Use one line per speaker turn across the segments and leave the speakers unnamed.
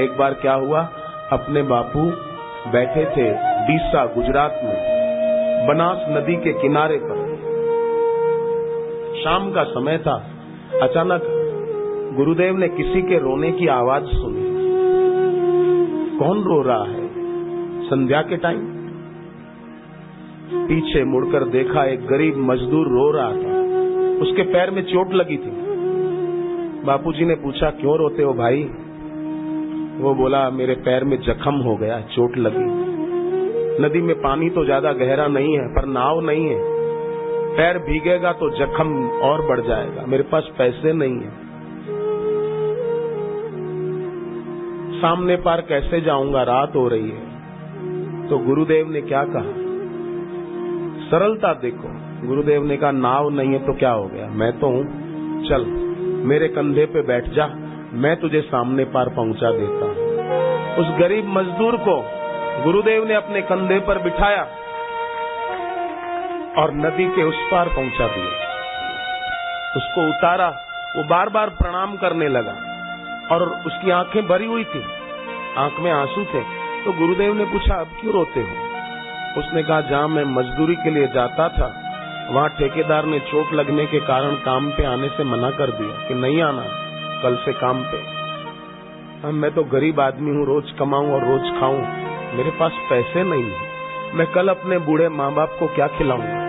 एक बार क्या हुआ? अपने बापू बैठे थे डीसा गुजरात में, बनास नदी के किनारे पर। शाम का समय था। अचानक गुरुदेव ने किसी के रोने की आवाज़ सुनी। कौन रो रहा है? संध्या के टाइम? पीछे मुड़कर देखा एक गरीब मजदूर रो रहा था। उसके पैर में चोट लगी थी। बापूजी ने पूछा, क्यों रोते हो भाई? वो बोला, मेरे पैर में जख्म हो गया, चोट लगी। नदी में पानी तो ज़्यादा गहरा नहीं है, पर नाव नहीं है। पैर भीगेगा तो जख्म और बढ़ जाएगा। मेरे पास पैसे नहीं है। सामने पार कैसे जाऊँगा? रात हो रही है। तो गुरुदेव ने क्या कहा? सरलता देखो। गुरुदेव ने कहा, नाव नहीं है तो क्या हो गया? मैं तो हूँ। चल, मेरे कंधे पे बैठ जा। मैं तुझे सामने पार पहुँचा देता उस गरीब मजदूर को गुरुदेव ने अपने कंधे पर बिठाया और नदी के उस पार पहुँचा दिया। उसको उतारा, वो बार बार प्रणाम करने लगा और उसकी आँखें भरी हुई थी। आँख में आँसू थे। तो गुरुदेव ने पूछा, अब क्यों रोते हो? उसने कहा, जहाँ मैं मजदूरी के लिए जाता था, वहाँ ठेकेदार ने चोट लगने के कारण काम पे आने से मना कर दिया कि नहीं आना, कल से काम पे। मैं तो गरीब आदमी हूँ, रोज कमाऊं और रोज खाऊं। मेरे पास पैसे नहीं है। मैं कल अपने बूढ़े माँ बाप को क्या खिलाऊँगा?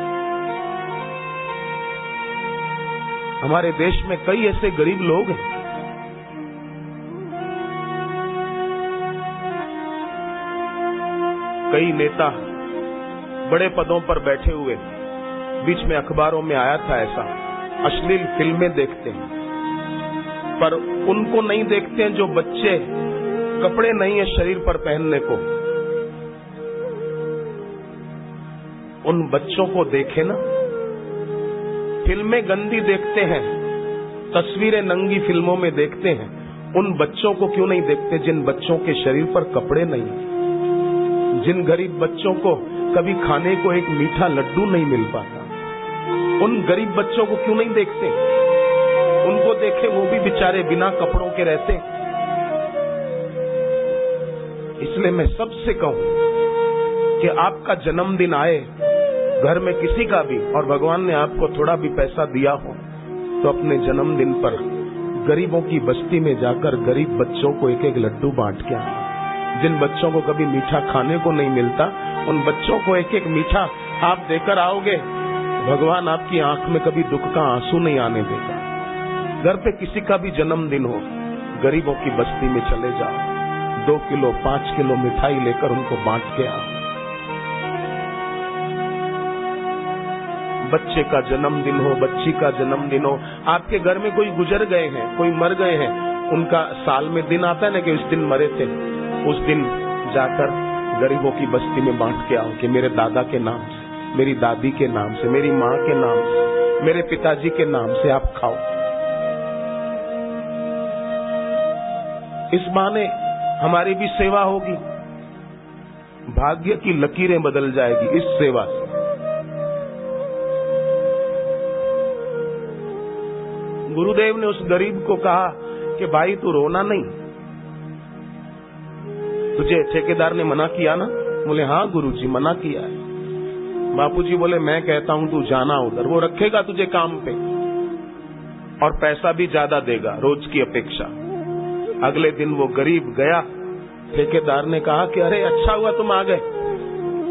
हमारे देश में कई ऐसे गरीब लोग हैं। कई नेता बड़े पदों पर बैठे हुए बीच में अखबारों में आया था ऐसा, अश्लील फ़िल्में देखते हैं। पर उनको नहीं देखते हैं, जो बच्चे कपड़े नहीं है शरीर पर पहनने को। उन बच्चों को देखे ना। फ़िल्में गंदी देखते हैं, तस्वीरें नंगी फ़िल्मों में देखते हैं। उन बच्चों को क्यों नहीं देखते जिन बच्चों के शरीर पर कपड़े नहीं जिन गरीब बच्चों को कभी खाने को एक मीठा लड्डू नहीं मिल पाता। उन गरीब बच्चों को क्यों नहीं देखते? उनको देखे वो भी बेचारे बिना कपड़ों के रहते। इसलिए मैं सबसे कहूँ कि आपका जन्मदिन आए, घर में किसी का भी, और भगवान ने आपको थोड़ा भी पैसा दिया हो तो अपने जन्मदिन पर गरीबों की बस्ती में जाकर गरीब बच्चों को एक एक लड्डू बांट के आए जिन बच्चों को कभी मीठा खाने को नहीं मिलता, उन बच्चों को एक एक मीठा आप देकर आओगे। भगवान आपकी आँख में कभी दुख का आँसू नहीं आने देगा। घर पे किसी का भी जन्मदिन हो, गरीबों की बस्ती में चले जाओ। दो किलो, पाँच किलो मिठाई लेकर उनको बांट के आओ। बच्चे का जन्मदिन हो, बच्ची का जन्मदिन हो, आपके घर में कोई गुजर गए हैं, कोई मर गए हैं, उनका साल में दिन आता है ना कि उस दिन मरे थे, उस दिन जाकर गरीबों की बस्ती में बांट के आओ कि मेरे दादा के नाम से, मेरी दादी के नाम से, मेरी माँ के नाम से, मेरे पिताजी के नाम से आप खाओ। इस बहाने हमारी भी सेवा होगी। भाग्य की लकीरें बदल जाएगी इस सेवा से। गुरुदेव ने उस गरीब को कहा कि भाई, तू रोना नहीं। तुझे ठेकेदार ने मना किया ना? बोले हाँ गुरुजी, मना किया है। बापूजी बोले, मैं कहता हूँ तू जाना उधर, वो रखेगा तुझे काम पे और पैसा भी ज़्यादा देगा रोज की अपेक्षा। अगले दिन वो गरीब गया। ठेकेदार ने कहा कि अरे अच्छा हुआ तुम आ गए।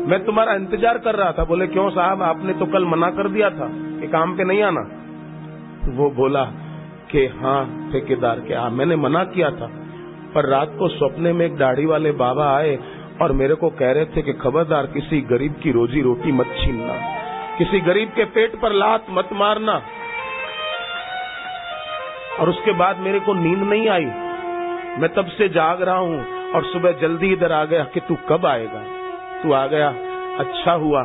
मैं तुम्हारा इंतज़ार कर रहा था। बोले, क्यों साहब, आपने तो कल मना कर दिया था कि काम पे नहीं आना। वो बोला कि हाँ ठेकेदार के हाँ मैंने मना किया था। पर रात को सपने में एक दाढ़ी वाले बाबा आए और मेरे को कह रहे थे कि खबरदार, किसी गरीब की रोजी रोटी मत छीनना। किसी गरीब के पेट पर लात मत मारना। और उसके बाद मेरे को नींद नहीं आई। मैं तब से जाग रहा हूँ और सुबह जल्दी इधर आ गया कि तू कब आएगा। तू आ गया अच्छा हुआ।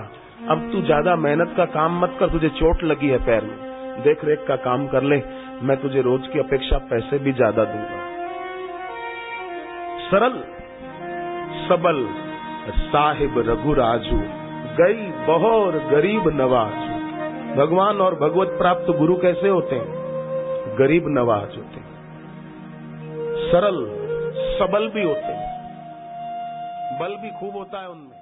अब तू ज़्यादा मेहनत का काम मत कर, तुझे चोट लगी है पैर में। देख रेख का काम कर ले, मैं तुझे रोज की अपेक्षा पैसे भी ज़्यादा दूँगा। सरल, सबल, साहिब रघुराजू, गई बहोर गरीब नवाजू। भगवान और भगवत प्राप्त गुरु कैसे होते हैं? गरीब नवाज़ होते हैं। सरल सबल भी होते हैं। बल भी खूब होता है उनमें।